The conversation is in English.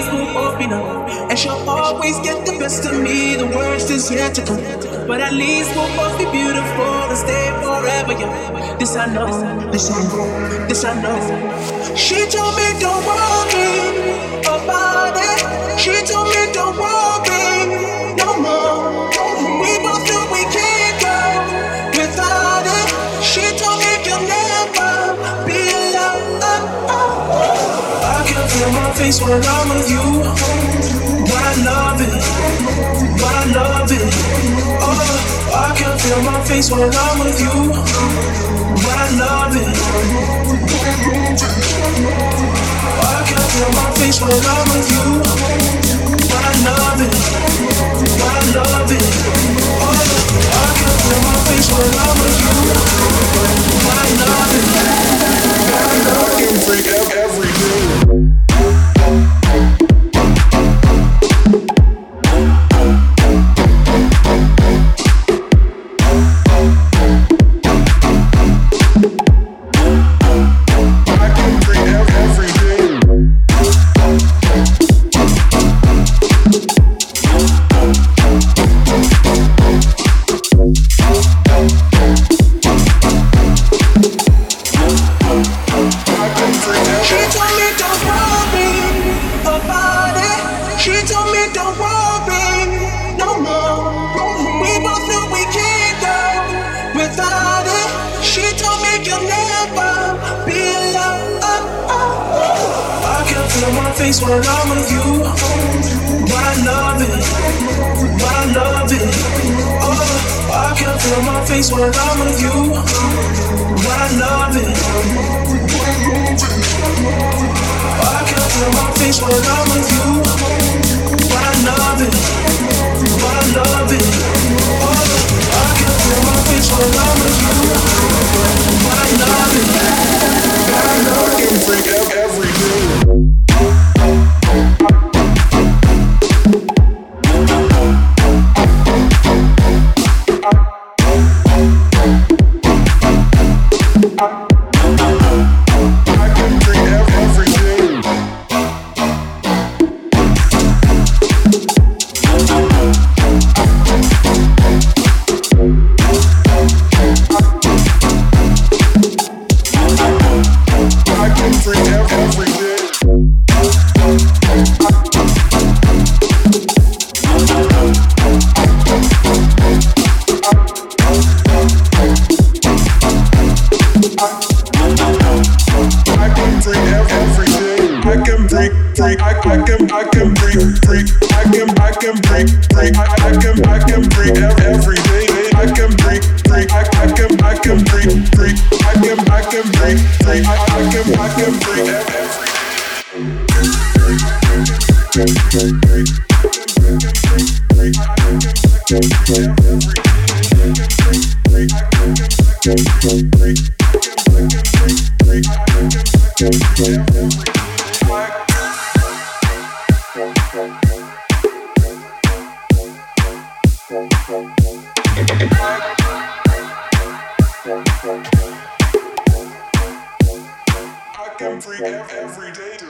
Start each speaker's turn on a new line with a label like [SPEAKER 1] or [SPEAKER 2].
[SPEAKER 1] least we'll both be known. And she'll always get the best of me, the worst is yet to come. But at least we'll both be beautiful and stay forever young. This I know, this I know, this I know. She told me don't worry feel my face when I'm with you. But I love it, but I love it. Oh, I can feel my face when I'm with you. But I love it. I can feel my face when I'm with you. Can feel my face when I'm with you, but I love it, but I love it. Oh, I can feel my face when I'm with you, but I love it. I can feel my face when I'm with you.
[SPEAKER 2] Freak, freak. I, I can, I can freak, freak. I can, I can freak, freak. I, I can, I can freak every day. I can freak, freak. I, I can, I can freak, freak. I can, I can freak, freak. I, I can, I can freak every I can freak every day.